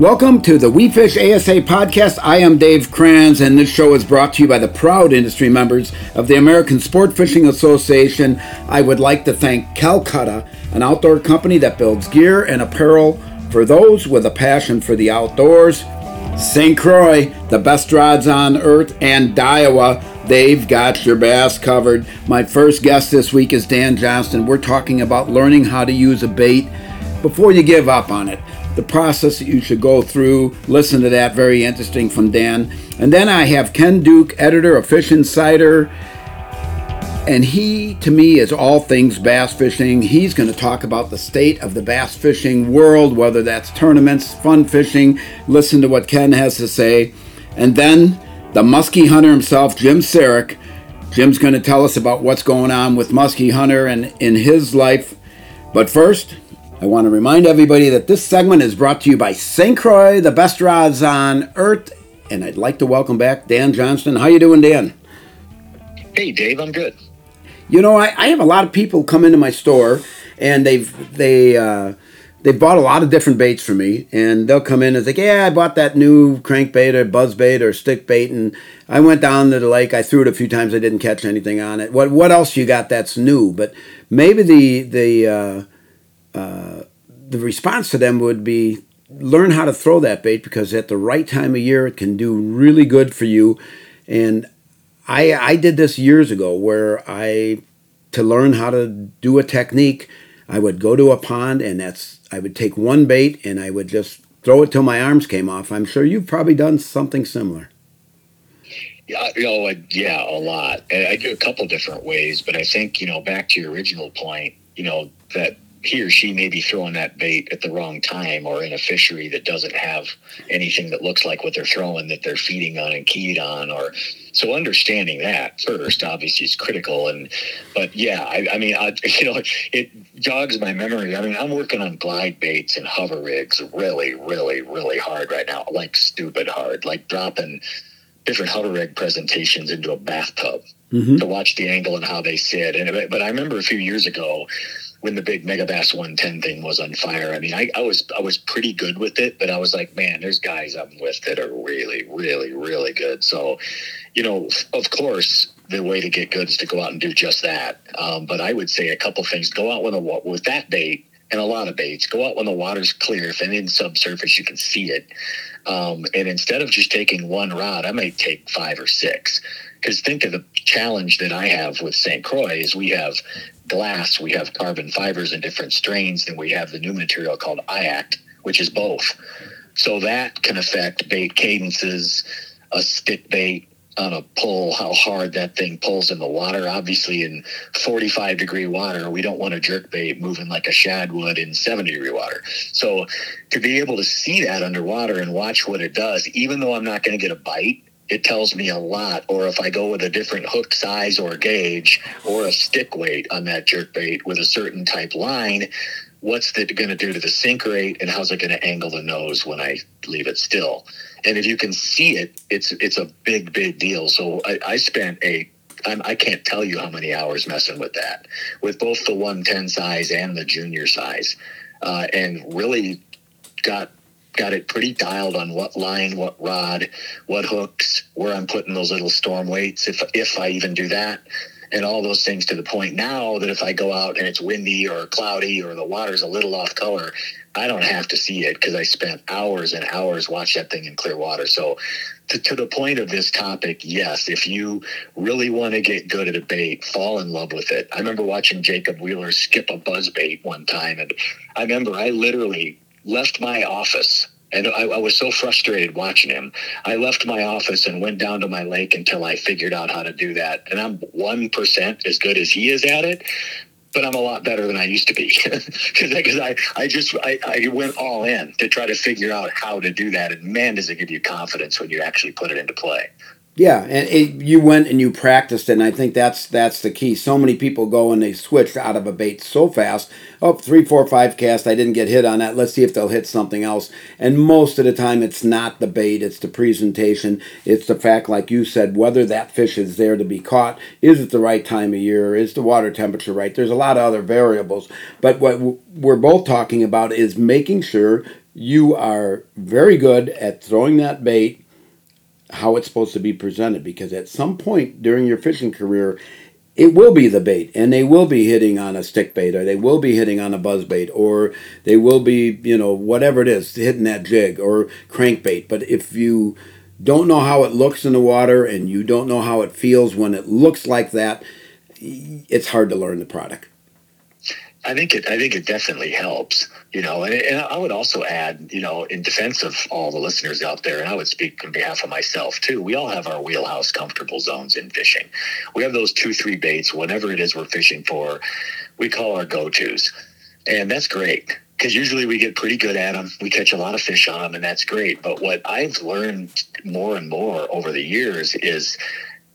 Welcome to the We Fish ASA podcast. I am Dave Kranz, and this show is brought to you by the proud industry members of the American Sport Fishing Association. I would like to thank Calcutta, an outdoor company that builds gear and apparel for those with a passion for the outdoors. St. Croix, the best rods on earth, and Daiwa, they've got your bass covered. My first guest this week is Dan Johnston. We're talking about learning how to use a bait before you give up on it the process that you should go through. Listen to that, very interesting from Dan. And then I have Ken Duke, editor of Fish Insider. And he, to me, is all things bass fishing. He's going to talk about the state of the bass fishing world, whether that's tournaments, fun fishing. Listen to what Ken has to say. And then the muskie hunter himself, Jim Saric. Jim's going to tell us about what's going on with Muskie Hunter and in his life. But first, I want to remind everybody that this segment is brought to you by St. Croix, the best rods on earth. And I'd like to welcome back Dan Johnston. How you doing, Dan? Hey, Dave. I'm good. You know, I, I have a lot of people come into my store, and they've they uh, they've bought a lot of different baits for me, and they'll come in and think, "Yeah, I bought that new crankbait or buzzbait or stick bait, and I went down to the lake. I threw it a few times. I didn't catch anything on it. What what else you got that's new? But maybe the the uh, the response to them would be learn how to throw that bait because at the right time of year it can do really good for you. And I I did this years ago where I to learn how to do a technique, I would go to a pond and that's I would take one bait and I would just throw it till my arms came off. I'm sure you've probably done something similar. Yeah, you know, yeah, a lot. I do a couple different ways, but I think you know, back to your original point, you know, that he or she may be throwing that bait at the wrong time or in a fishery that doesn't have anything that looks like what they're throwing that they're feeding on and keyed on or so understanding that first obviously is critical and but yeah i, I mean I, you know it jogs my memory i mean i'm working on glide baits and hover rigs really really really hard right now like stupid hard like dropping different hover rig presentations into a bathtub mm-hmm. to watch the angle and how they sit and but i remember a few years ago when the big Megabass 110 thing was on fire. I mean, I, I was I was pretty good with it, but I was like, man, there's guys I'm with that are really, really, really good. So, you know, of course, the way to get good is to go out and do just that. Um, but I would say a couple things: go out with a with that bait and a lot of baits. Go out when the water's clear. If in subsurface, you can see it. Um, and instead of just taking one rod, I might take five or six. Because think of the challenge that I have with St. Croix is we have glass, we have carbon fibers in different strains, and we have the new material called IACT, which is both. So that can affect bait cadences, a stick bait on a pull, how hard that thing pulls in the water. Obviously, in 45 degree water, we don't want a jerk bait moving like a shad would in 70 degree water. So to be able to see that underwater and watch what it does, even though I'm not going to get a bite, it tells me a lot. Or if I go with a different hook size or gauge or a stick weight on that jerk bait with a certain type line, what's that going to do to the sink rate and how's it going to angle the nose when I leave it still? And if you can see it, it's it's a big big deal. So I, I spent a I'm, I can not tell you how many hours messing with that, with both the 110 size and the junior size, uh, and really got got it pretty dialed on what line, what rod, what hooks, where I'm putting those little storm weights, if if I even do that, and all those things to the point now that if I go out and it's windy or cloudy or the water's a little off color, I don't have to see it because I spent hours and hours watch that thing in clear water. So to, to the point of this topic, yes, if you really want to get good at a bait, fall in love with it. I remember watching Jacob Wheeler skip a buzz bait one time, and I remember I literally left my office and I, I, was so frustrated watching him. I left my office and went down to my lake until I figured out how to do that. And I'm 1% as good as he is at it, but I'm a lot better than I used to be because I, I just I, I went all in to try to figure out how to do that. And man, does it give you confidence when you actually put it into play. Yeah, and it, you went and you practiced, and I think that's that's the key. So many people go and they switch out of a bait so fast. Oh, three, four, five cast. I didn't get hit on that. Let's see if they'll hit something else. And most of the time, it's not the bait; it's the presentation. It's the fact, like you said, whether that fish is there to be caught. Is it the right time of year? Is the water temperature right? There's a lot of other variables, but what we're both talking about is making sure you are very good at throwing that bait how it's supposed to be presented because at some point during your fishing career it will be the bait and they will be hitting on a stick bait or they will be hitting on a buzz bait or they will be you know whatever it is hitting that jig or crankbait but if you don't know how it looks in the water and you don't know how it feels when it looks like that it's hard to learn the product I think it. I think it definitely helps. You know, and, and, I would also add, you know, in defense of all the listeners out there, and I would speak on behalf of myself too. We all have our wheelhouse comfortable zones in fishing. We have those two, three baits, whatever it is we're fishing for. We call our go tos, and that's great because usually we get pretty good at them. We catch a lot of fish on them, and that's great. But what I've learned more and more over the years is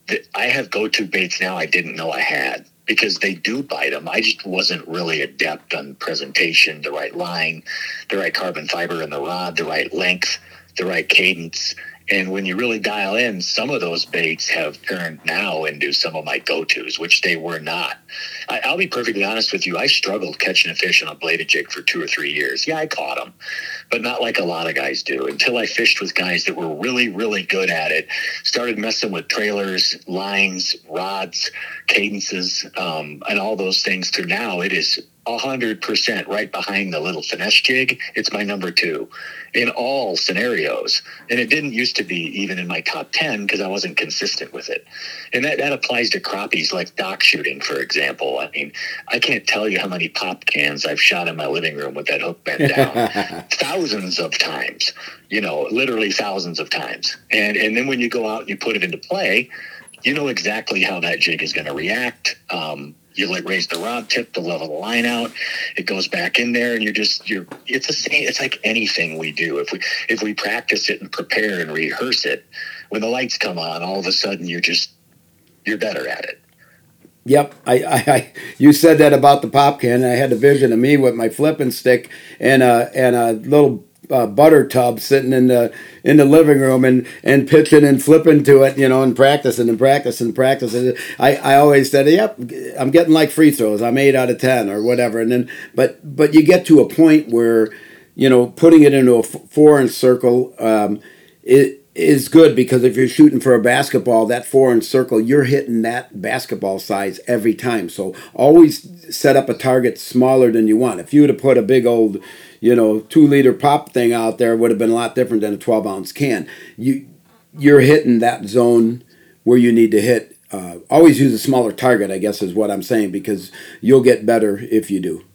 that I have go to baits now I didn't know I had because they do bite them. I just wasn't really adept on presentation, the right line, the right carbon fiber in the rod, the right length, the right cadence. And when you really dial in, some of those baits have turned now into some of my go tos, which they were not. I, will be perfectly honest with you. I struggled catching a fish on a bladed jig for two or three years. Yeah, I caught them, but not like a lot of guys do until I fished with guys that were really, really good at it. Started messing with trailers, lines, rods, cadences, um, and all those things through now. It is a hundred percent right behind the little finesse jig. It's my number two in all scenarios. And it didn't used to be even in my top 10 because I wasn't consistent with it. And that, that applies to crappies like dock shooting, for example. I mean, I can't tell you how many pop cans I've shot in my living room with that hook bent down. thousands of times, you know, literally thousands of times. And, and then when you go out and you put it into play, you know exactly how that jig is going to react. Um, you like raise the rod tip to level the line out it goes back in there and you're just you're it's the same it's like anything we do if we if we practice it and prepare and rehearse it when the lights come on all of a sudden you're just you're better at it Yep, I, I, I, you said that about the pop can. I had a vision of me with my flipping stick and a and a little uh, butter tub sitting in the in the living room and and pitching and flipping to it, you know, and practicing and practicing and practicing. I, I always said, "Yep, I'm getting like free throws. I'm eight out of ten or whatever." And then, but but you get to a point where, you know, putting it into a inch circle, um, it is good because if you're shooting for a basketball, that four inch circle, you're hitting that basketball size every time. So always set up a target smaller than you want. If you would have put a big old you know, two liter pop thing out there would have been a lot different than a 12 ounce can. You, you're hitting that zone where you need to hit. Uh, always use a smaller target, I guess, is what I'm saying, because you'll get better if you do.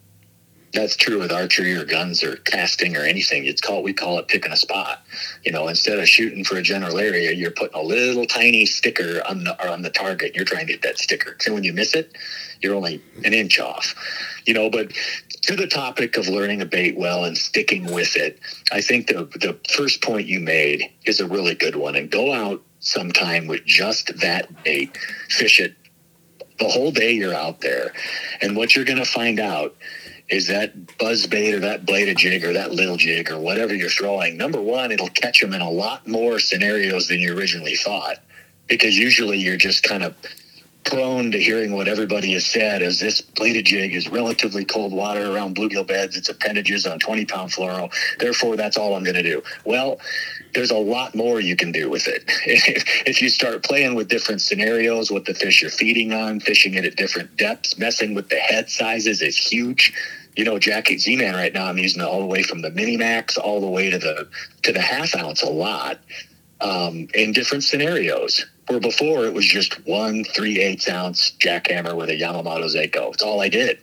That's true with archery or guns or casting or anything. It's called we call it picking a spot. You know, instead of shooting for a general area, you're putting a little tiny sticker on the on the target. You're trying to hit that sticker. So when you miss it, you're only an inch off. You know, but to the topic of learning a bait well and sticking with it, I think the the first point you made is a really good one. And go out sometime with just that bait, fish it the whole day you're out there, and what you're going to find out is that buzz bait or that bladed jig or that little jig or whatever you're throwing. Number one, it'll catch them in a lot more scenarios than you originally thought, because usually you're just kind of prone to hearing what everybody has said as this bladed jig is relatively cold water around bluegill beds. It's appendages on 20 pound fluoro. Therefore, that's all I'm going to do. Well, there's a lot more you can do with it. if you start playing with different scenarios, what the fish you're feeding on, fishing it at different depths, messing with the head sizes is huge. You know, Jackie Z-Man right now, I'm using it all the way from the mini max all the way to the to the half ounce a lot um, in different scenarios. Where before it was just one three eighths ounce jackhammer with a Yamamoto Zako. It's all I did.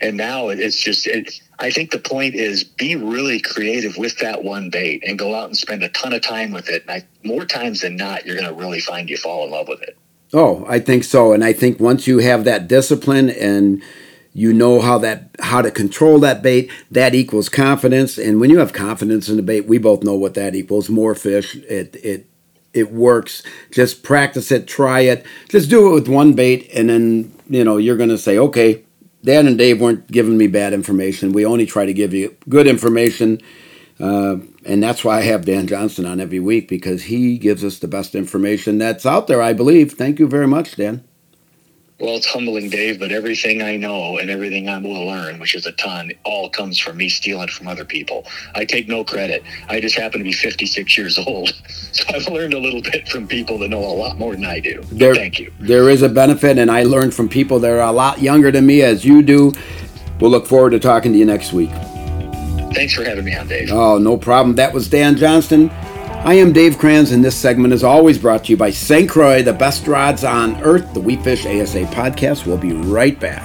And now it's just, it, I think the point is be really creative with that one bait and go out and spend a ton of time with it. And I, more times than not, you're going to really find you fall in love with it. Oh, I think so. And I think once you have that discipline and you know how that how to control that bait that equals confidence and when you have confidence in the bait we both know what that equals more fish it it it works. Just practice it try it. Just do it with one bait and then you know you're going to say okay dan and dave weren't giving me bad information. We only try to give you good information uh, and that's why i have dan johnston on every week because he gives us the best information that's out there i believe. Thank you very much dan Well, it's humbling, Dave, but everything I know and everything I will learn, which is a ton, all comes from me stealing from other people. I take no credit. I just happen to be 56 years old. So I've learned a little bit from people that know a lot more than I do. There, Thank you. There is a benefit, and I learned from people that are a lot younger than me, as you do. We'll look forward to talking to you next week. Thanks for having me on, Dave. Oh, no problem. That was Dan Johnston. I am Dave Kranz, and this segment is always brought to you by St. Croix, the best rods on earth. The We Fish ASA podcast. We'll be right back.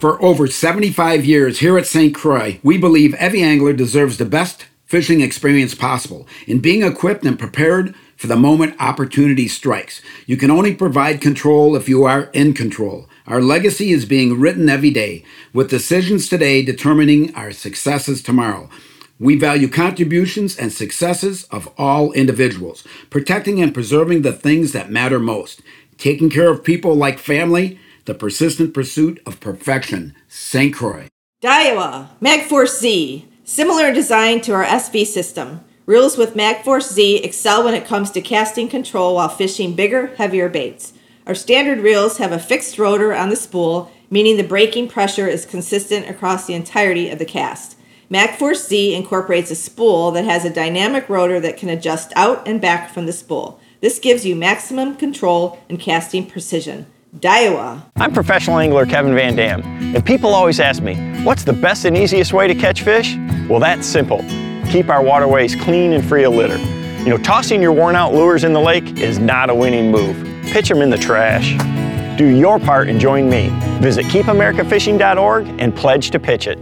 For over 75 years here at St. Croix, we believe every angler deserves the best fishing experience possible in being equipped and prepared for the moment opportunity strikes. You can only provide control if you are in control. Our legacy is being written every day, with decisions today determining our successes tomorrow. We value contributions and successes of all individuals, protecting and preserving the things that matter most, taking care of people like family, the persistent pursuit of perfection. St. Croix. Daiwa MagForce Z, similar in design to our SV system. Reels with MagForce Z excel when it comes to casting control while fishing bigger, heavier baits. Our standard reels have a fixed rotor on the spool, meaning the braking pressure is consistent across the entirety of the cast. MagForce Z incorporates a spool that has a dynamic rotor that can adjust out and back from the spool. This gives you maximum control and casting precision. Daiwa. I'm professional angler Kevin Van Dam, and people always ask me, what's the best and easiest way to catch fish? Well, that's simple. Keep our waterways clean and free of litter. You know, tossing your worn out lures in the lake is not a winning move pitch them in the trash. Do your part and join me. Visit keepamericafishing.org and pledge to pitch it.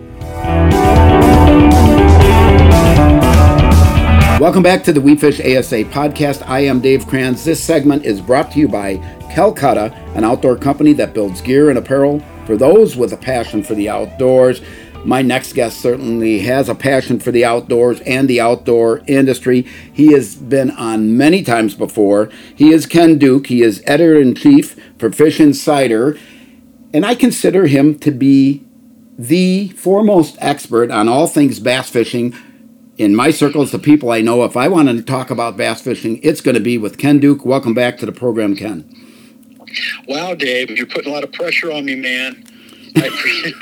Welcome back to the We Fish ASA podcast. I am Dave Kranz. This segment is brought to you by Calcutta, an outdoor company that builds gear and apparel for those with a passion for the outdoors. My next guest certainly has a passion for the outdoors and the outdoor industry. He has been on many times before. He is Ken Duke. He is editor in chief for Fish Insider. And I consider him to be the foremost expert on all things bass fishing. In my circles, the people I know, if I want to talk about bass fishing, it's going to be with Ken Duke. Welcome back to the program, Ken. Wow, Dave, you're putting a lot of pressure on me, man. I appreciate,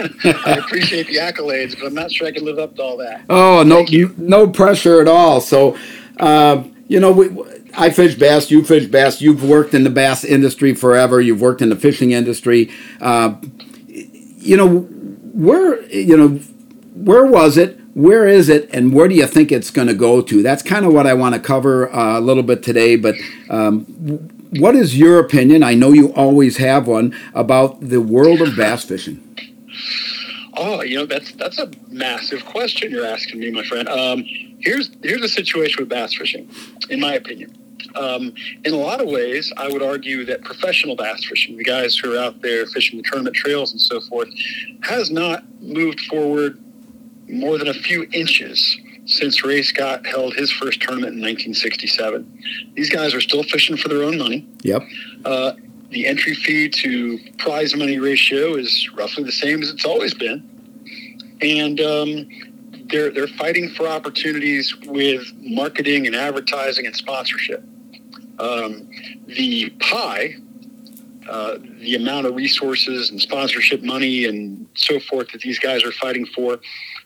I appreciate the accolades, but I'm not sure I can live up to all that. Oh, no, no pressure at all. So, uh, you know, we, I fish bass. You fish bass. You've worked in the bass industry forever. You've worked in the fishing industry. Uh, you know, where you know, where was it? Where is it, and where do you think it's going to go to? That's kind of what I want to cover uh, a little bit today. But um, what is your opinion? I know you always have one about the world of bass fishing. Oh, you know that's that's a massive question you're asking me, my friend. Um, here's here's the situation with bass fishing, in my opinion. Um, in a lot of ways, I would argue that professional bass fishing, the guys who are out there fishing the tournament trails and so forth, has not moved forward more than a few inches since Ray Scott held his first tournament in 1967. These guys are still fishing for their own money. Yep. Uh, the entry fee to prize money ratio is roughly the same as it's always been, and um, they're they're fighting for opportunities with marketing and advertising and sponsorship. Um, the pie, uh, the amount of resources and sponsorship money and so forth that these guys are fighting for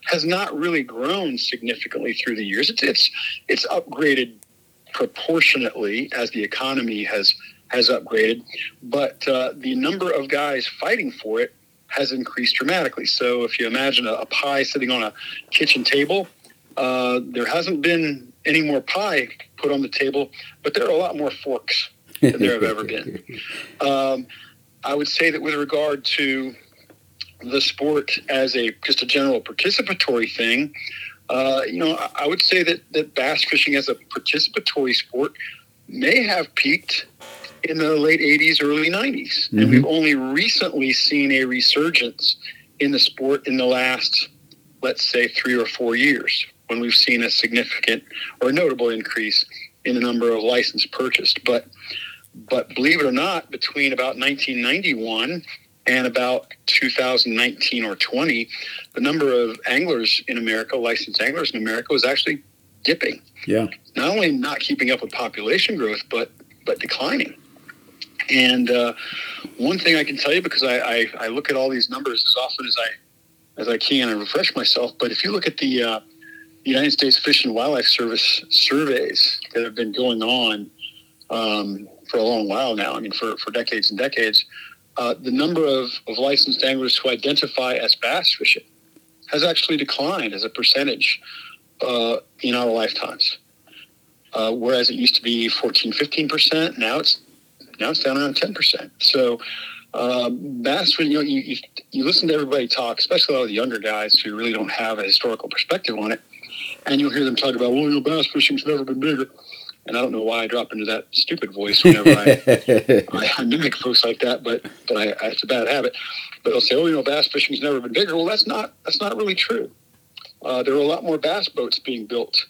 has not really grown significantly through the years. It's it's it's upgraded proportionately as the economy has has upgraded, but uh, the number of guys fighting for it has increased dramatically. So if you imagine a, a pie sitting on a kitchen table, uh, there hasn't been any more pie put on the table, but there are a lot more forks than there have ever been. Um, I would say that with regard to the sport as a just a general participatory thing, uh, you know, I, I would say that that bass fishing as a participatory sport may have peaked in the late 80s, early 90s. Mm-hmm. And we've only recently seen a resurgence in the sport in the last, let's say, three or four years, when we've seen a significant or notable increase in the number of licenses purchased. But but believe it or not, between about 1991 and about 2019 or 20, the number of anglers in America, licensed anglers in America, was actually dipping. Yeah. Not only not keeping up with population growth, but but declining. And uh, one thing I can tell you, because I, I, I, look at all these numbers as often as I as I can and refresh myself, but if you look at the uh, United States Fish and Wildlife Service surveys that have been going on um, for a long while now, I mean, for, for decades and decades, uh, the number of, of licensed anglers who identify as bass fishing has actually declined as a percentage uh, in our lifetimes. Uh, whereas it used to be 14, 15%, now it's now it's down around 10%. So um, bass, you know, you, you, you listen to everybody talk, especially a lot of the younger guys who really don't have a historical perspective on it, and you'll hear them talk about, well, you know, bass fishing's never been bigger. And I don't know why I drop into that stupid voice whenever I, I, I, mimic folks like that, but but I, I, it's a bad habit. But they'll say, "Oh, you know, bass fishing's never been bigger." Well, that's not that's not really true. Uh, there are a lot more bass boats being built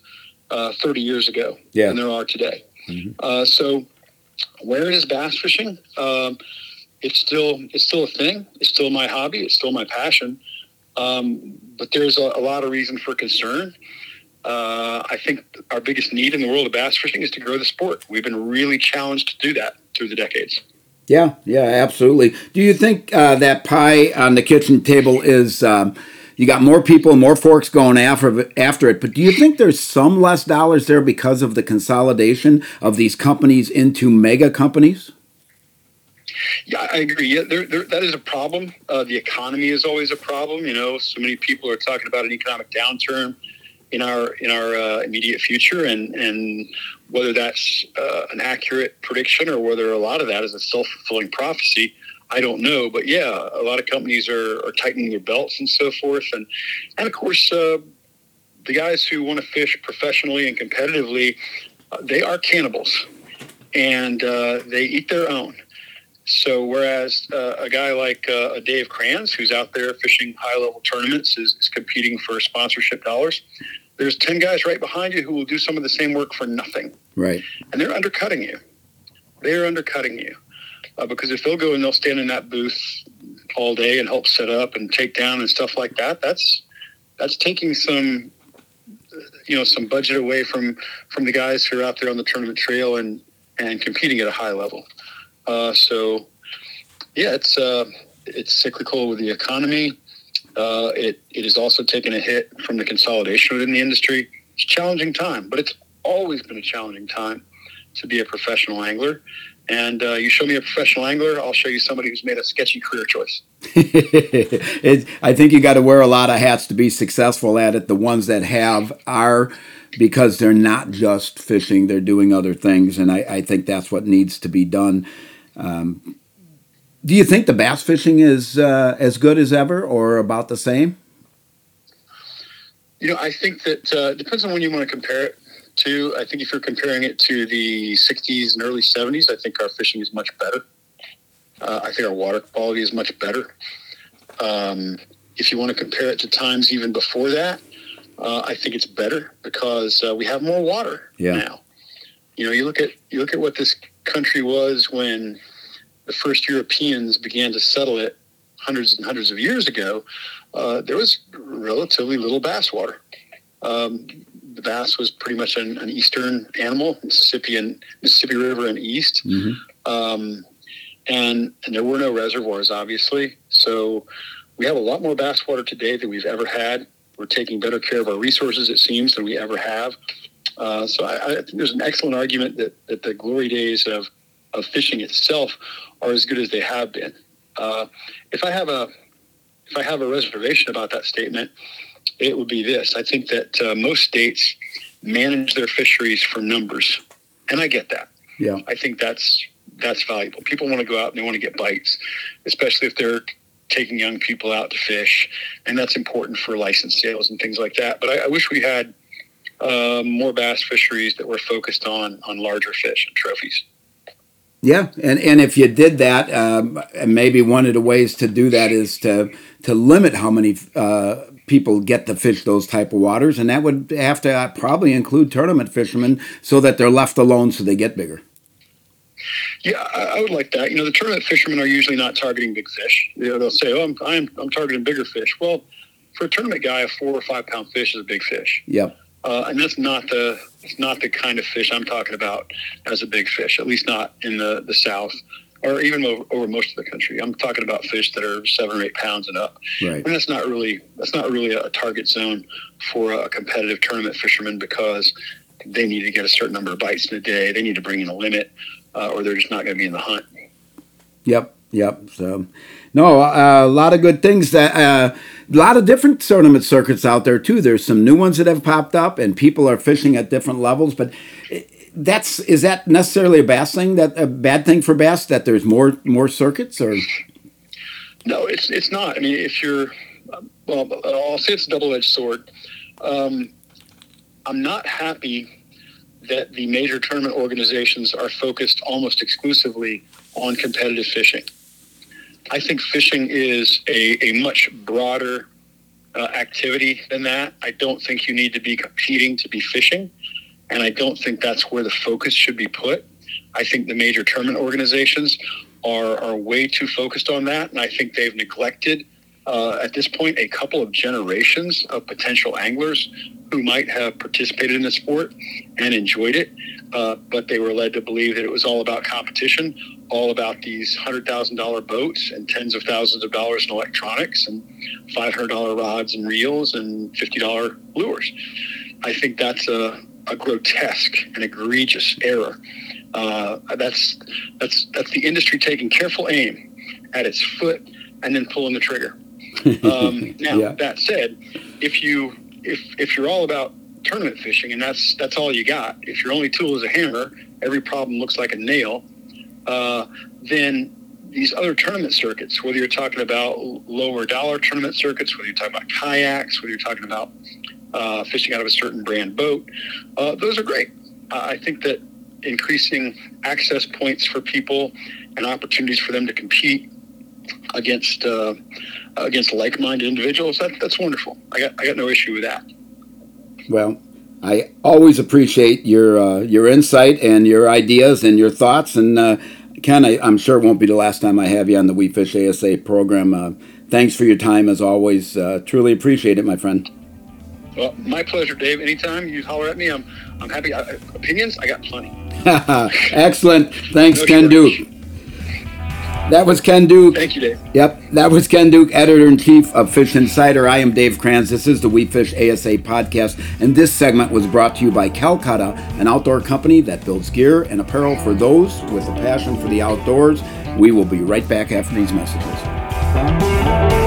uh, 30 years ago yeah. than there are today. Mm-hmm. Uh, so where is bass fishing? Um, it's still it's still a thing. It's still my hobby. It's still my passion. Um, but there's a, a, lot of reason for concern. Uh, I think our biggest need in the world of bass fishing is to grow the sport. We've been really challenged to do that through the decades. Yeah, yeah, absolutely. Do you think uh, that pie on the kitchen table is? Um, you got more people, more forks going after after it. But do you think there's some less dollars there because of the consolidation of these companies into mega companies? Yeah, I agree. Yeah, there, there, that is a problem. Uh, the economy is always a problem. You know, so many people are talking about an economic downturn in our in our uh, immediate future, and and whether that's uh, an accurate prediction or whether a lot of that is a self fulfilling prophecy. I don't know, but yeah, a lot of companies are, are tightening their belts and so forth, and and of course, uh, the guys who want to fish professionally and competitively, uh, they are cannibals, and uh, they eat their own. So whereas uh, a guy like uh, Dave Kranz, who's out there fishing high level tournaments, is, is competing for sponsorship dollars, there's 10 guys right behind you who will do some of the same work for nothing. Right. And they're undercutting you. They're undercutting you uh, because if they'll go and they'll stand in that booth all day and help set up and take down and stuff like that, that's that's taking some you know some budget away from from the guys who are out there on the tournament trail and and competing at a high level. Uh, so yeah, it's uh, it's cyclical with the economy. Uh, it it has also taken a hit from the consolidation within the industry. It's a challenging time, but it's always been a challenging time to be a professional angler. And uh, you show me a professional angler, I'll show you somebody who's made a sketchy career choice. it, I think you got to wear a lot of hats to be successful at it. The ones that have are because they're not just fishing; they're doing other things, and I, I think that's what needs to be done. Um, do you think the bass fishing is uh, as good as ever, or about the same? You know, I think that uh, depends on when you want to compare it to. I think if you're comparing it to the 60s and early 70s, I think our fishing is much better. Uh, I think our water quality is much better. Um, if you want to compare it to times even before that, uh, I think it's better because uh, we have more water yeah. now. You know, you look at you look at what this country was when the first Europeans began to settle it hundreds and hundreds of years ago. Uh, there was relatively little bass water. Um, the bass was pretty much an, an, eastern animal, Mississippi and Mississippi River and east. Mm-hmm. Um, and, and there were no reservoirs, obviously. So we have a lot more bass water today than we've ever had. We're taking better care of our resources, it seems, than we ever have. Uh, so I, I, think there's an excellent argument that, that the glory days of, of fishing itself are as good as they have been. Uh, if I have a if I have a reservation about that statement, it would be this. I think that uh, most states manage their fisheries for numbers, and I get that. Yeah, I think that's that's valuable. People want to go out and they want to get bites, especially if they're taking young people out to fish, and that's important for license sales and things like that. But I, I wish we had uh, more bass fisheries that were focused on on larger fish and trophies. Yeah, and, and if you did that, um, and maybe one of the ways to do that is to to limit how many uh, people get to fish those type of waters, and that would have to uh, probably include tournament fishermen so that they're left alone so they get bigger. Yeah, I, would like that. You know, the tournament fishermen are usually not targeting big fish. You know, they'll say, "Oh, I'm, I'm I'm targeting bigger fish." Well, for a tournament guy, a four or five pound fish is a big fish. Yep. uh, and that's not the it's not the kind of fish I'm talking about as a big fish. At least not in the the South or even over, over most of the country. I'm talking about fish that are seven or eight pounds and up. Right. And that's not really that's not really a target zone for a competitive tournament fisherman because they need to get a certain number of bites in a day. They need to bring in a limit, uh, or they're just not going to be in the hunt. Yep, yep. So, no, uh, a lot of good things. That uh, a lot of different tournament circuits out there too. There's some new ones that have popped up, and people are fishing at different levels. But that's is that necessarily a bass thing? That a bad thing for bass that there's more more circuits or? No, it's it's not. I mean, if you're well, I'll say it's a double edged sword. Um, I'm not happy that the major tournament organizations are focused almost exclusively on competitive fishing. I think fishing is a, a much broader uh, activity than that. I don't think you need to be competing to be fishing, and I don't think that's where the focus should be put. I think the major tournament organizations are, are way too focused on that, and I think they've neglected uh, at this point a couple of generations of potential anglers who might have participated in the sport and enjoyed it, uh, but they were led to believe that it was all about competition, all about these hundred thousand dollar boats and tens of thousands of dollars in electronics and five hundred dollar rods and reels and fifty dollar lures. I think that's a, a grotesque and egregious error. Uh, that's that's that's the industry taking careful aim at its foot and then pulling the trigger. Um, now Yeah. that said, if you if if you're all about tournament fishing and that's that's all you got, if your only tool is a hammer, every problem looks like a nail, uh, then these other tournament circuits, whether you're talking about lower dollar tournament circuits, whether you're talking about kayaks, whether you're talking about uh, fishing out of a certain brand boat, uh, those are great. Uh, I think that increasing access points for people and opportunities for them to compete against uh, against like-minded individuals that, that's wonderful. I got I got no issue with that. Well, I always appreciate your uh, your insight and your ideas and your thoughts. And uh, Ken, I, I'm sure it won't be the last time I have you on the We Fish ASA program. Uh, thanks for your time as always. Uh, truly appreciate it, my friend. Well, my pleasure, Dave. Anytime you holler at me, I'm I'm happy. Uh, opinions, I got plenty. Excellent. Thanks, No Ken shortage. Duke. That was Ken Duke. Thank you, Dave. Yep, that was Ken Duke, editor in chief of Fish Insider. I am Dave Kranz. This is the We Fish ASA podcast, and this segment was brought to you by Calcutta, an outdoor company that builds gear and apparel for those with a passion for the outdoors. We will be right back after these messages.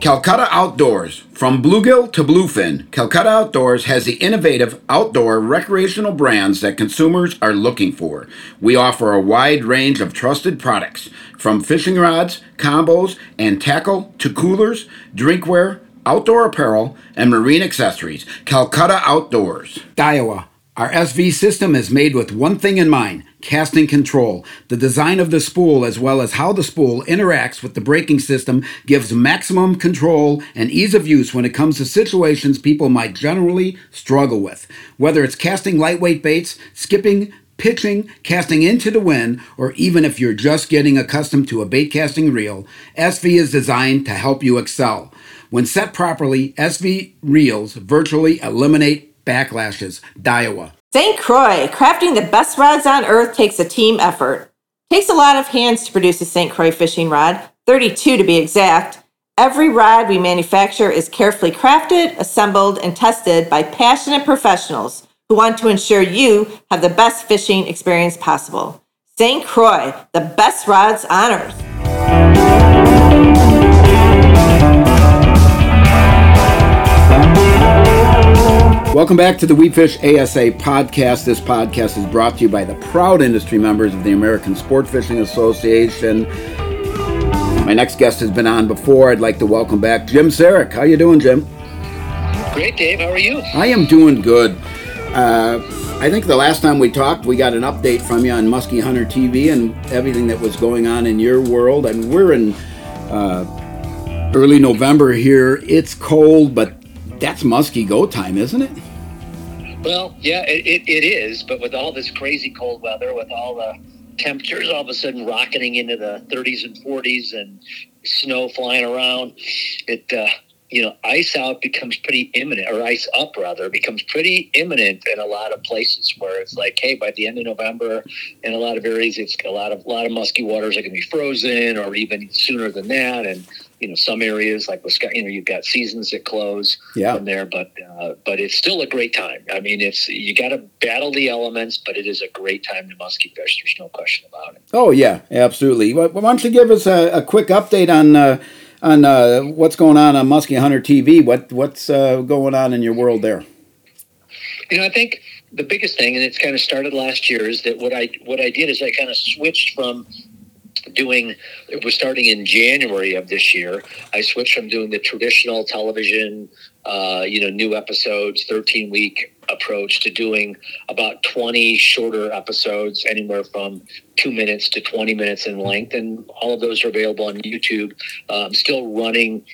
Calcutta Outdoors. From bluegill to bluefin, Calcutta Outdoors has the innovative outdoor recreational brands that consumers are looking for. We offer a wide range of trusted products, from fishing rods, combos, and tackle to coolers, drinkware, outdoor apparel, and marine accessories. Calcutta Outdoors. Daiwa. Our SV system is made with one thing in mind casting control. The design of the spool, as well as how the spool interacts with the braking system, gives maximum control and ease of use when it comes to situations people might generally struggle with. Whether it's casting lightweight baits, skipping, pitching, casting into the wind, or even if you're just getting accustomed to a bait casting reel, SV is designed to help you excel. When set properly, SV reels virtually eliminate backlashes. Daiwa. St. Croix, crafting the best rods on earth takes a team effort. Takes a lot of hands to produce a St. Croix fishing rod, 32 to be exact. Every rod we manufacture is carefully crafted, assembled, and tested by passionate professionals who want to ensure you have the best fishing experience possible. St. Croix, the best rods on earth. Welcome back to the We Fish ASA podcast. This podcast is brought to you by the proud industry members of the American Sport Fishing Association. My next guest has been on before. I'd like to welcome back Jim Saric. How you doing, Jim? Great, Dave. How are you? I am doing good. Uh, I think the last time we talked, we got an update from you on Muskie Hunter TV and everything that was going on in your world. And we're in uh, early November here. It's cold, but that's muskie go time, isn't it? Well, yeah, it, it, it is. But with all this crazy cold weather, with all the temperatures all of a sudden rocketing into the 30s and 40s and snow flying around, it uh, you know, ice out becomes pretty imminent, or ice up rather becomes pretty imminent in a lot of places where it's like, hey, by the end of November, in a lot of areas, it's a lot of lot of musky waters are going to be frozen, or even sooner than that. And you know, some areas like Wisconsin, you know, you've got seasons that close yeah. from there, but uh, but it's still a great time. I mean, it's you got to battle the elements, but it is a great time to musky fish. There's no question about it. Oh yeah, absolutely. Why don't you give us a, a quick update on? Uh, on uh, what's going on on Muskie Hunter TV. What what's uh, going on in your world there? You know, I think the biggest thing, and it's kind of started last year, is that what I what I did is I kind of switched from doing it was starting in January of this year. I switched from doing the traditional television, uh, you know, new episodes, thirteen week approach to doing about 20 shorter episodes, anywhere from two minutes to 20 minutes in length. And all of those are available on YouTube. Uh, I'm still running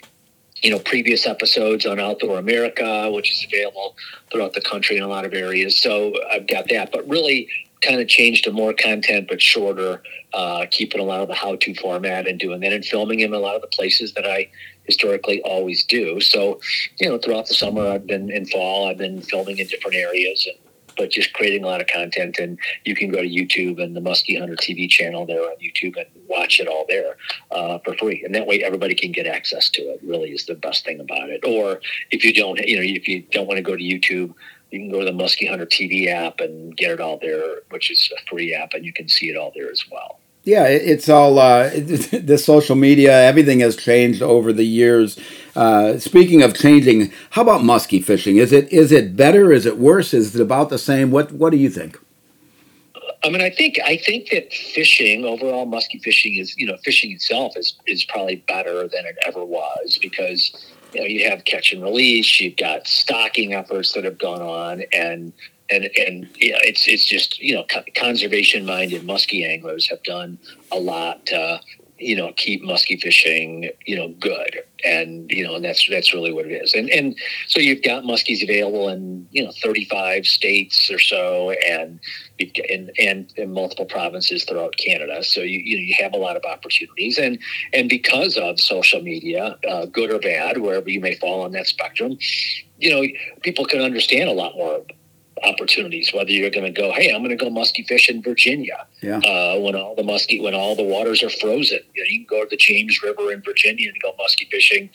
you know previous episodes on outdoor america which is available throughout the country in a lot of areas so i've got that but really kind of changed to more content but shorter uh, keeping a lot of the how-to format and doing that and filming in a lot of the places that i historically always do. So, you know, throughout the summer, I've been in fall, I've been filming in different areas, and, but just creating a lot of content. And you can go to YouTube and the Muskie Hunter TV channel there on YouTube and watch it all there uh, for free. And that way, everybody can get access to it. Really, is the best thing about it. Or if you don't, you know, if you don't want to go to YouTube. You can go to the Muskie Hunter TV app and get it all there, which is a free app, and you can see it all there as well. Yeah, it's all uh, the social media. Everything has changed over the years. Uh, speaking of changing, how about musky fishing? Is it is it better? Is it worse? Is it about the same? What What do you think? I mean, I think I think that fishing overall, musky fishing is you know fishing itself is is probably better than it ever was because you know you have catch and release, you've got stocking efforts that have gone on, and and and yeah, it's it's just you know conservation minded musky anglers have done a lot to you know keep musky fishing you know good and you know and that's that's really what it is. And and so you've got muskies available in you know 35 states or so and and and in multiple provinces throughout Canada. So you you, know, you have a lot of opportunities. And and because of social media uh, good or bad wherever you may fall on that spectrum you know people can understand a lot more opportunities. Whether you're going to go, hey, I'm going to go musky fish in Virginia, yeah. uh, when all the musky when all the waters are frozen. You know, you can go to the James River in Virginia and go musky fishing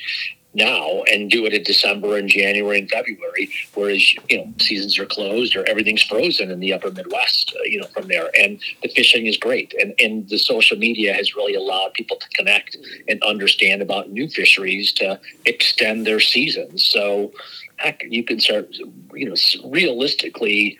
now and do it in December and January and February, whereas you know seasons are closed or everything's frozen in the Upper Midwest. Uh, you know, from there, and the fishing is great, and and the social media has really allowed people to connect and understand about new fisheries to extend their seasons. So heck, you can start, you know, realistically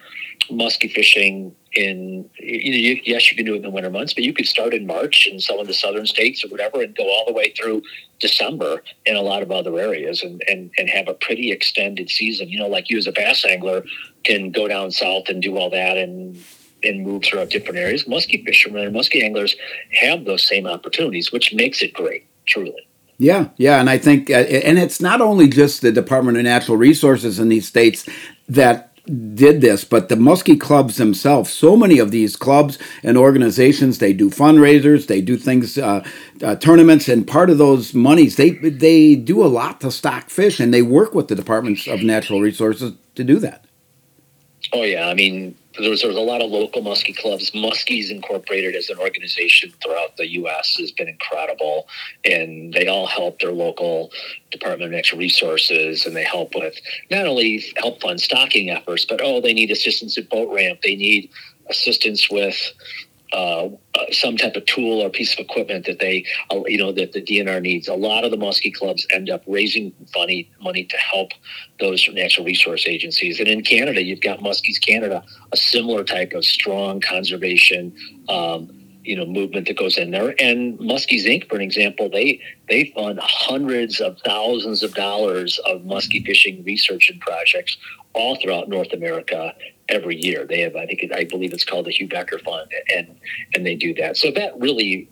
musky fishing in you yes you can do it in the winter months but you could start in march in some of the southern states or whatever and go all the way through december in a lot of other areas and, and and have a pretty extended season. You know like you as a bass angler can go down south and do all that and and move throughout different areas. Musky fishermen and musky anglers have those same opportunities which makes it great truly. Yeah, yeah, and I think, uh, and it's not only just the Department of Natural Resources in these states that did this, but the muskie clubs themselves. So many of these clubs and organizations, they do fundraisers, they do things, uh, uh, tournaments, and part of those monies, they they do a lot to stock fish, and they work with the Departments of Natural Resources to do that. Oh yeah, I mean, there's, there's a lot of local muskie clubs. Muskies Incorporated as an organization throughout the U.S. has been incredible, and they all help their local Department of Natural Resources, and they help with not only help fund stocking efforts, but oh, they need assistance at boat ramp. They need assistance with uh, uh, some type of tool or piece of equipment that they, uh, you know, that the DNR needs. A lot of the muskie clubs end up raising money money to help those natural resource agencies. And in Canada, you've got Muskies Canada, a similar type of strong conservation. Um, you know movement that goes in there. And muskies inc for an example they they fund hundreds of thousands of dollars of muskie fishing research and projects all throughout north america every year. They have i think i believe it's called the hugh becker fund and and they do that. So that really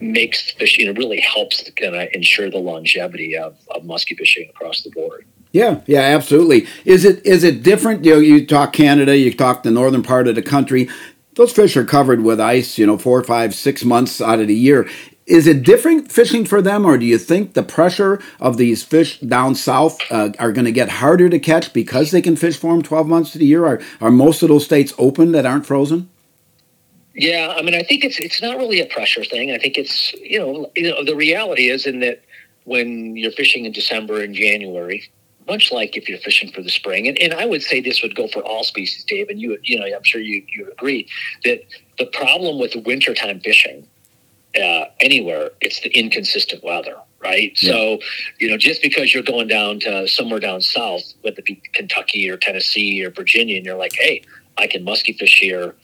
makes fishing it really helps to kind of ensure the longevity of, of muskie fishing across the board. Yeah, yeah, absolutely. Is it is it different? You know, you talk Canada, you talk the northern part of the country those fish are covered with ice, you know, four, five, six months out of the year. is it different fishing for them, or do you think the pressure of these fish down south uh, are going to get harder to catch because they can fish for them 12 months of the year? Are, are most of those states open that aren't frozen? Yeah, I mean, I think it's it's not really a pressure thing. I think it's you know, you know the reality is in that when you're fishing in December and January, much like if you're fishing for the spring, and, and I would say this would go for all species, Dave, and you you know I'm sure you you agree that the problem with wintertime fishing uh, anywhere, it's the inconsistent weather, right? Yeah. So, you know, just because you're going down to somewhere down south, whether it be Kentucky or Tennessee or Virginia, and you're like, hey, I can musky fish here,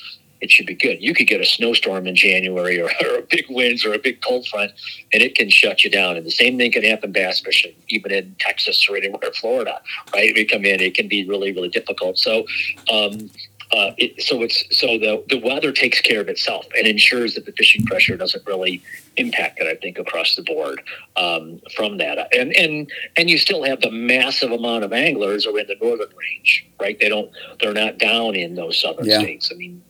it should be good. You could get a snowstorm in January or, or, a big winds or a big cold front, and it can shut you down. And the same thing can happen bass fishing, even in Texas or anywhere, in Florida, right? We come in, it can be really, really difficult. So, um, uh, it, so it's so the the weather takes care of itself and ensures that the fishing pressure doesn't really impact it. I think across the board um, from that, and and and you still have the massive amount of anglers are in the northern range, right? They don't they're not down in those southern yeah. states. I mean,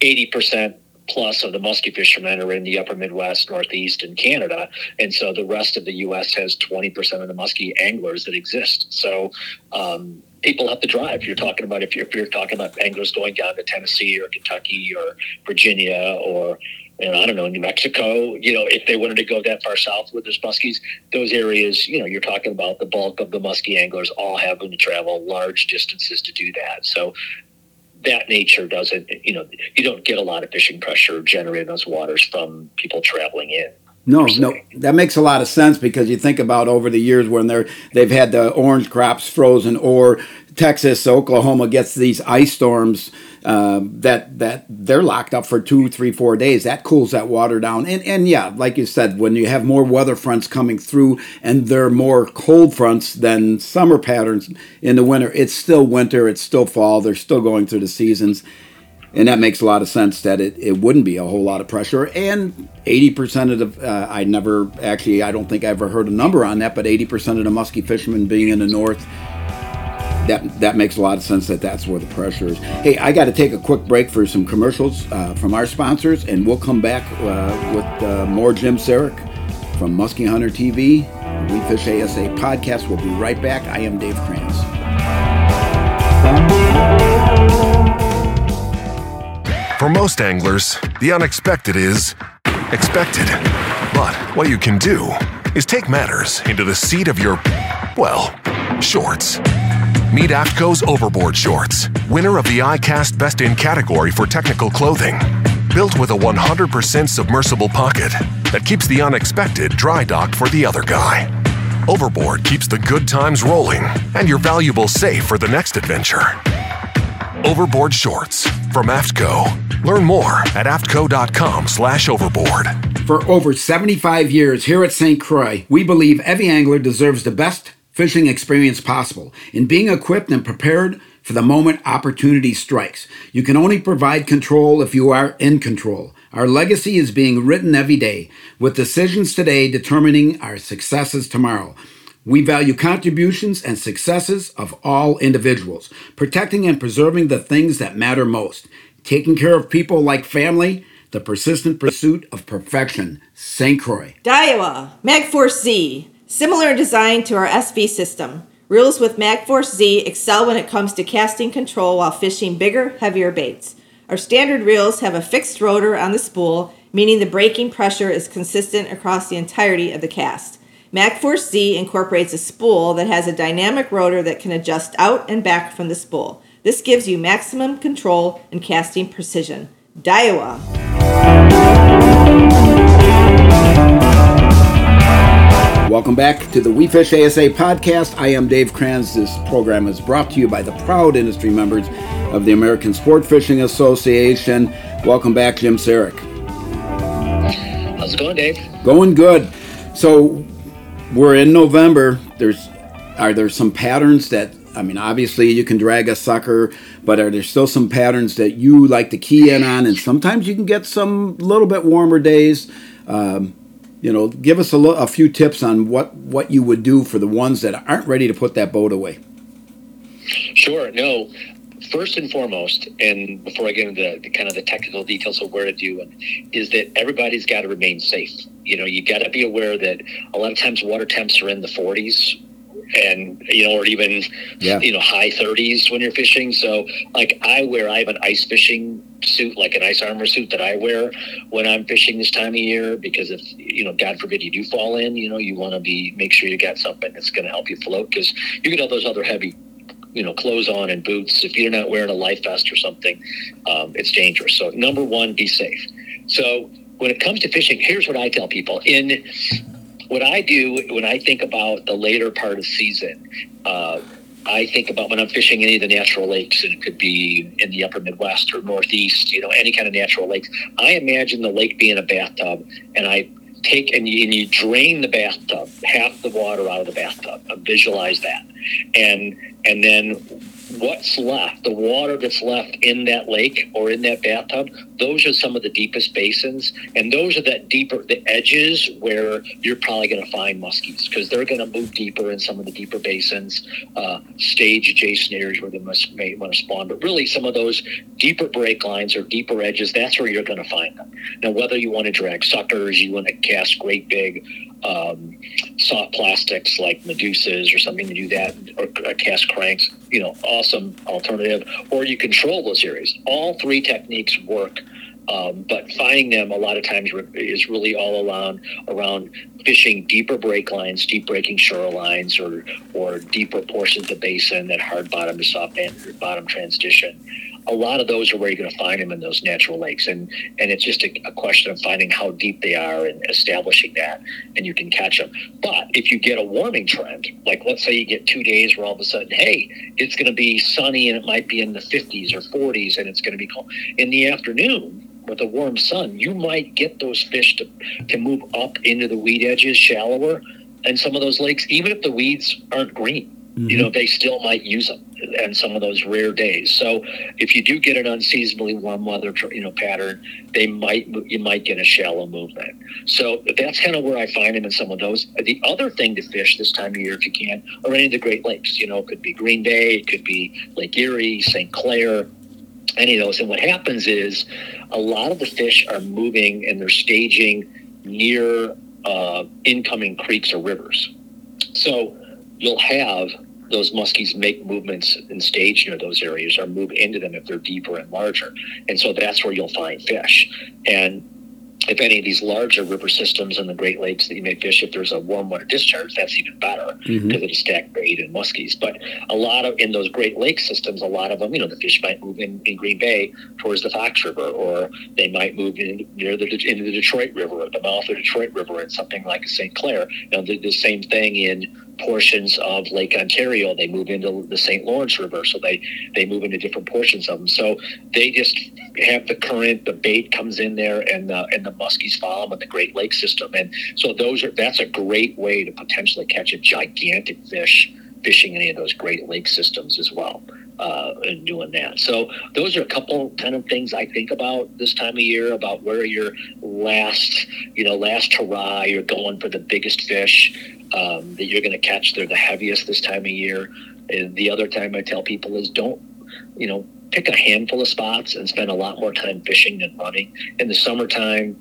eighty percent plus of the musky fishermen are in the upper Midwest, Northeast, and Canada. And so the rest of the U.S. has 20% of the musky anglers that exist. So um, people have to drive. You're talking about if you're, if you're talking about anglers going down to Tennessee or Kentucky or Virginia or you know, I don't know, New Mexico, you know, if they wanted to go that far south with their muskies, those areas, you know, you're talking about the bulk of the musky anglers all having to travel large distances to do that. So that nature doesn't, you know, you don't get a lot of fishing pressure generated in those waters from people traveling in. No, no, that makes a lot of sense because you think about over the years when they're they've had the orange crops frozen, or Texas, Oklahoma gets these ice storms uh, that that they're locked up for two, three, four days. That cools that water down, and and yeah, like you said, when you have more weather fronts coming through, and they're more cold fronts than summer patterns in the winter, it's still winter, it's still fall. They're still going through the seasons and that makes a lot of sense that it, it wouldn't be a whole lot of pressure. And 80% of the uh, i never actually i don't think i ever heard a number on that but 80% of the muskie fishermen being in the north that that makes a lot of sense that that's where the pressure is. Hey i got to take a quick break for some commercials uh, from our sponsors and we'll come back uh, with uh, more jim Saric from muskie hunter tv we fish asa podcast. We'll be right back. I am dave kranz For most anglers, the unexpected is expected. But what you can do is take matters into the seat of your, well, shorts. Meet AFTCO's Overboard Shorts, winner of the ICAST Best in category for technical clothing. Built with a 100% submersible pocket that keeps the unexpected dry docked for the other guy. Overboard keeps the good times rolling and your valuables safe for the next adventure. Overboard Shorts from AFTCO. Learn more at aftco.com slash overboard. For over 75 years here at St. Croix, we believe every angler deserves the best fishing experience possible in being equipped and prepared for the moment opportunity strikes. You can only provide control if you are in control. Our legacy is being written every day, with decisions today determining our successes tomorrow. We value contributions and successes of all individuals, protecting and preserving the things that matter most, taking care of people like family, the persistent pursuit of perfection. St. Croix. Daiwa MagForce Z, similar design to our SV system. Reels with MagForce Z excel when it comes to casting control while fishing bigger, heavier baits. Our standard reels have a fixed rotor on the spool, meaning the braking pressure is consistent across the entirety of the cast. MagForce Z incorporates a spool that has a dynamic rotor that can adjust out and back from the spool. This gives you maximum control and casting precision. Daiwa. Welcome back to the We Fish ASA podcast. I am Dave Kranz. This program is brought to you by the proud industry members of the American Sport Fishing Association. Welcome back, Jim Saric. How's it going, Dave? Going good. So, we're in November. There's are there some patterns that I mean, obviously you can drag a sucker, but are there still some patterns that you like to key in on? And sometimes you can get some little bit warmer days. Um, you know, give us a, lo- a few tips on what what you would do for the ones that aren't ready to put that boat away. Sure. No, first and foremost, and before I get into the, the, kind of the technical details of where to do it, is that everybody's got to remain safe. You know, you got to be aware that a lot of times water temps are in the 40s and you know, or even yeah. you know, high 30s when you're fishing. So, like, I wear, I have an ice fishing suit, like an ice armor suit that I wear when I'm fishing this time of year, because if you know, God forbid you do fall in, you know, you want to be make sure you got something that's going to help you float, because you can have those other heavy you know clothes on and boots if you're not wearing a life vest or something um, it's dangerous so number one be safe so when it comes to fishing here's what i tell people in what I do when I think about the later part of season, uh, I think about when I'm fishing any of the natural lakes, and it could be in the upper Midwest or Northeast, you know, any kind of natural lakes. I imagine the lake being a bathtub, and I take and you, and you drain the bathtub, half the water out of the bathtub. Uh, visualize that, and and then what's left, the water that's left in that lake or in that bathtub, those are some of the deepest basins. And those are that deeper, the edges where you're probably going to find muskies because they're going to move deeper in some of the deeper basins, uh, stage adjacent areas where they must, may want to spawn. But really, some of those deeper break lines or deeper edges, that's where you're going to find them. Now, whether you want to drag suckers, you want to cast great big um, soft plastics like Medusas or something to do that, or, or cast cranks, you know, awesome alternative. Or you control those areas. All three techniques work. Um, but finding them a lot of times is really all around around fishing deeper break lines, deep breaking shorelines, or or deeper portions of the basin, that hard bottom to soft bottom transition. A lot of those are where you're going to find them in those natural lakes. And and it's just a, a, question of finding how deep they are and establishing that and you can catch them but if you get a warming trend like let's say you get two days where all of a sudden hey it's going to be sunny and it might be in the 50s or 40s and it's going to be cold in the afternoon with a warm sun you might get those fish to, to move up into the weed edges shallower and some of those lakes even if the weeds aren't green mm-hmm. you know they still might use them and some of those rare days. So if you do get an unseasonably warm weather, you know, pattern, they might you might get a shallow movement. So that's kind of where I find them in some of those. The other thing to fish this time of year, if you can, are any of the Great Lakes. You know, it could be Green Bay, it could be Lake Erie, St. Clair, any of those. And what happens is a lot of the fish are moving and they're staging near uh, incoming creeks or rivers. So you'll have those muskies make movements and stage near those areas or move into them if they're deeper and larger. And so that's where you'll find fish. And if any of these larger river systems in the Great Lakes that you may fish, if there's a warm water discharge, that's even better because mm-hmm. it'll stack bait and muskies. But a lot of in those Great Lake systems, a lot of them, you know, the fish might move in, in Green Bay towards the Fox River, or they might move in near the into the Detroit River, or the mouth of the Detroit River, and something like St. Clair. You know, the, the same thing in portions of Lake Ontario. They move into the St. Lawrence River, so they they move into different portions of them. So they just have the current, the bait comes in there, and the and the muskies follow them in the Great Lake system. And so those are that's a great way to potentially catch a gigantic fish fishing any of those Great Lake systems as well. Uh, and doing that. So those are a couple kind of things I think about this time of year about where your last, you know, last hurrah, you're going for the biggest fish um, that you're going to catch. They're the heaviest this time of year. And the other time I tell people is don't, you know, pick a handful of spots and spend a lot more time fishing than running. In the summertime,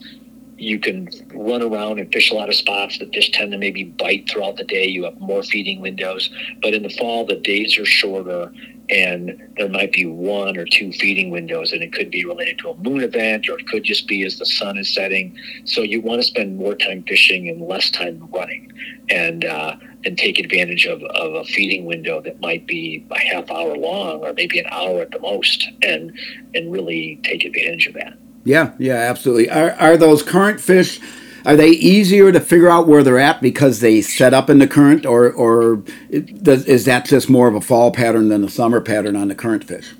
you can run around and fish a lot of spots. The fish tend to maybe bite throughout the day. You have more feeding windows. But in the fall, the days are shorter and there might be one or two feeding windows and it could be related to a moon event or it could just be as the sun is setting so you want to spend more time fishing and less time running and uh, and take advantage of, of a feeding window that might be a half hour long or maybe an hour at the most and and really take advantage of that yeah yeah absolutely are, are those current fish are they easier to figure out where they're at because they set up in the current, or or is that just more of a fall pattern than a summer pattern on the current fish?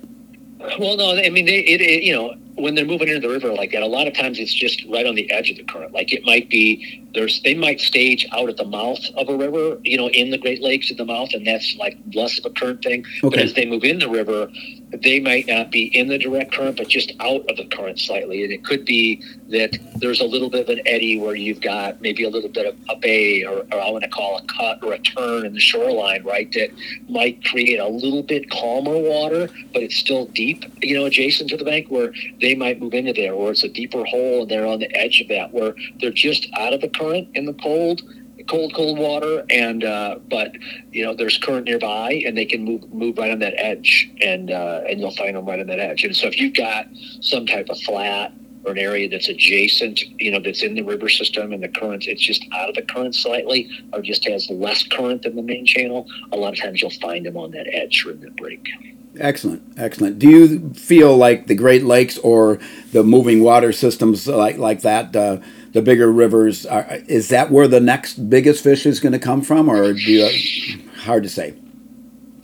Well, no, I mean, they, it, it, you know, when they're moving into the river like that, a lot of times it's just right on the edge of the current. Like it might be there's they might stage out at the mouth of a river, you know, in the Great Lakes at the mouth, and that's like less of a current thing. Okay. But as they move in the river, they might not be in the direct current, but just out of the current slightly. And it could be that there's a little bit of an eddy where you've got maybe a little bit of a bay or, or I want to call a cut or a turn in the shoreline, right? That might create a little bit calmer water, but it's still deep, you know, adjacent to the bank where they might move into there, or it's a deeper hole and they're on the edge of that where they're just out of the current in the cold cold, cold water, and uh, but you know there's current nearby, and they can move move right on that edge, and uh, and you'll find them right on that edge. And so if you've got some type of flat or an area that's adjacent, you know, that's in the river system and the current, it's just out of the current slightly, or just has less current than the main channel. A lot of times you'll find them on that edge or in the break. Excellent, excellent. Do you feel like the Great Lakes or the moving water systems like like that? Uh, the bigger rivers. Are, is that where the next biggest fish is going to come from, or do you, hard to say?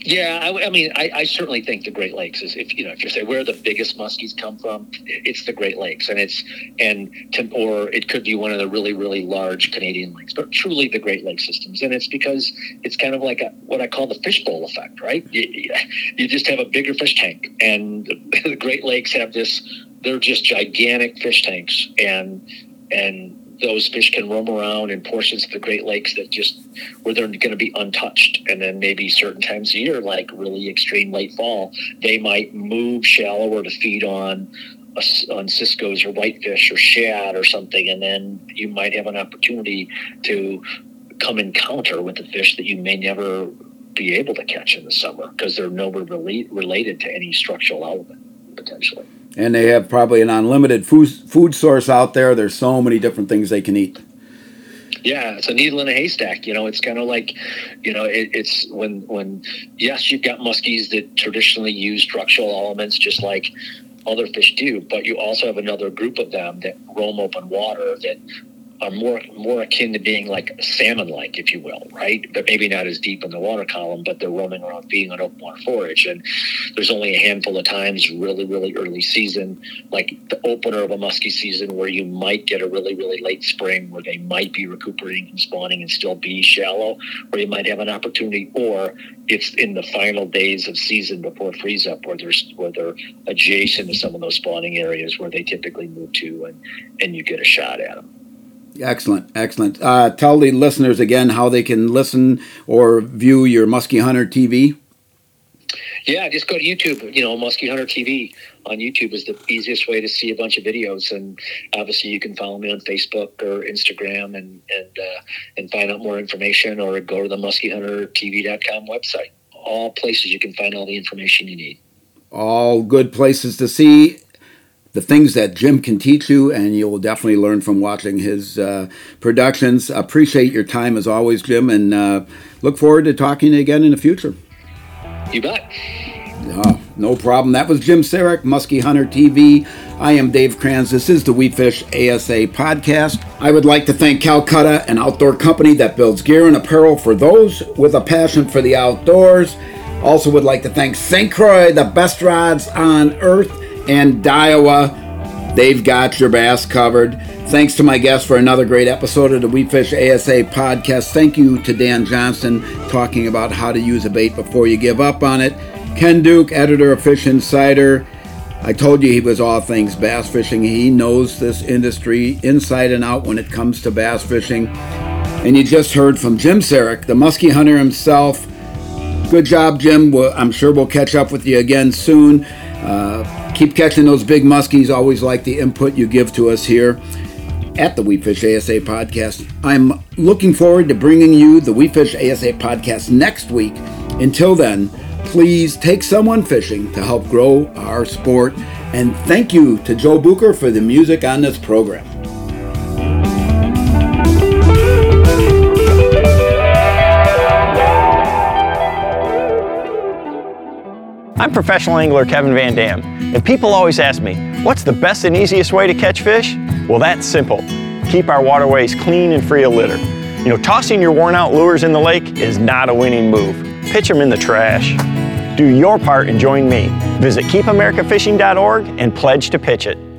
Yeah, I, I mean, I, I, certainly think the Great Lakes is if you know if you say where the biggest muskies come from, it's the Great Lakes, and it's and to, or it could be one of the really really large Canadian lakes, but truly the Great Lake systems, and it's because it's kind of like a, what I call the fishbowl effect, right? You, you just have a bigger fish tank, and the Great Lakes have this; they're just gigantic fish tanks, and and those fish can roam around in portions of the Great Lakes that just where they're going to be untouched. And then maybe certain times of year, like really extreme late fall, they might move shallower to feed on on ciscos or whitefish or shad or something, and then you might have an opportunity to come encounter with the fish that you may never be able to catch in the summer because they're nowhere relate, related to any structural element potentially and they have probably an unlimited food food source out there. There's so many different things they can eat. Yeah, it's a needle in a haystack. You know, it's kind of like, you know, it, it's when when yes, you've got muskies that traditionally use structural elements just like other fish do, but you also have another group of them that roam open water that are more more akin to being like salmon like, if you will, right? But maybe not as deep in the water column, but they're roaming around feeding on open water forage. And there's only a handful of times, really, really early season, like the opener of a musky season, where you might get a really, really late spring where they might be recuperating and spawning and still be shallow, where you might have an opportunity, or it's in the final days of season before freeze up where there's where they're adjacent to some of those spawning areas where they typically move to and and you get a shot at them. Excellent, excellent. Uh, tell the listeners again how they can listen or view your Muskie Hunter TV. Yeah, just go to YouTube. You know, Muskie Hunter TV on YouTube is the easiest way to see a bunch of videos, and obviously you can follow me on Facebook or Instagram and and uh, and find out more information, or go to the MuskieHunterTV.com website. All places you can find all the information you need. All good places to see the things that Jim can teach you, and you'll definitely learn from watching his uh, productions. Appreciate your time as always, Jim, and uh, look forward to talking again in the future. You bet. Uh, no problem. That was Jim Saric, Muskie Hunter TV. I am Dave Kranz. This is the We Fish ASA podcast. I would like to thank Calcutta, an outdoor company that builds gear and apparel for those with a passion for the outdoors. Also, would like to thank St. Croix, the best rods on earth and Daiwa. They've got your bass covered. Thanks to my guests for another great episode of the We Fish ASA podcast. Thank you to Dan Johnston talking about how to use a bait before you give up on it. Ken Duke, editor of Fish Insider. I told you he was all things bass fishing. He knows this industry inside and out when it comes to bass fishing. And you just heard from Jim Saric, the muskie hunter himself. Good job, Jim. I'm sure we'll catch up with you again soon. Uh, Keep catching those big muskies. Always like the input you give to us here at the We Fish ASA podcast. I'm looking forward to bringing you the We Fish ASA podcast next week. Until then, please take someone fishing to help grow our sport. And thank you to Joe Bucher for the music on this program. I'm professional angler Kevin Van Dam, and people always ask me, what's the best and easiest way to catch fish? Well, that's simple. Keep our waterways clean and free of litter. You know, tossing your worn out lures in the lake is not a winning move. Pitch them in the trash. Do your part and join me. Visit keepamericafishing.org and pledge to pitch it.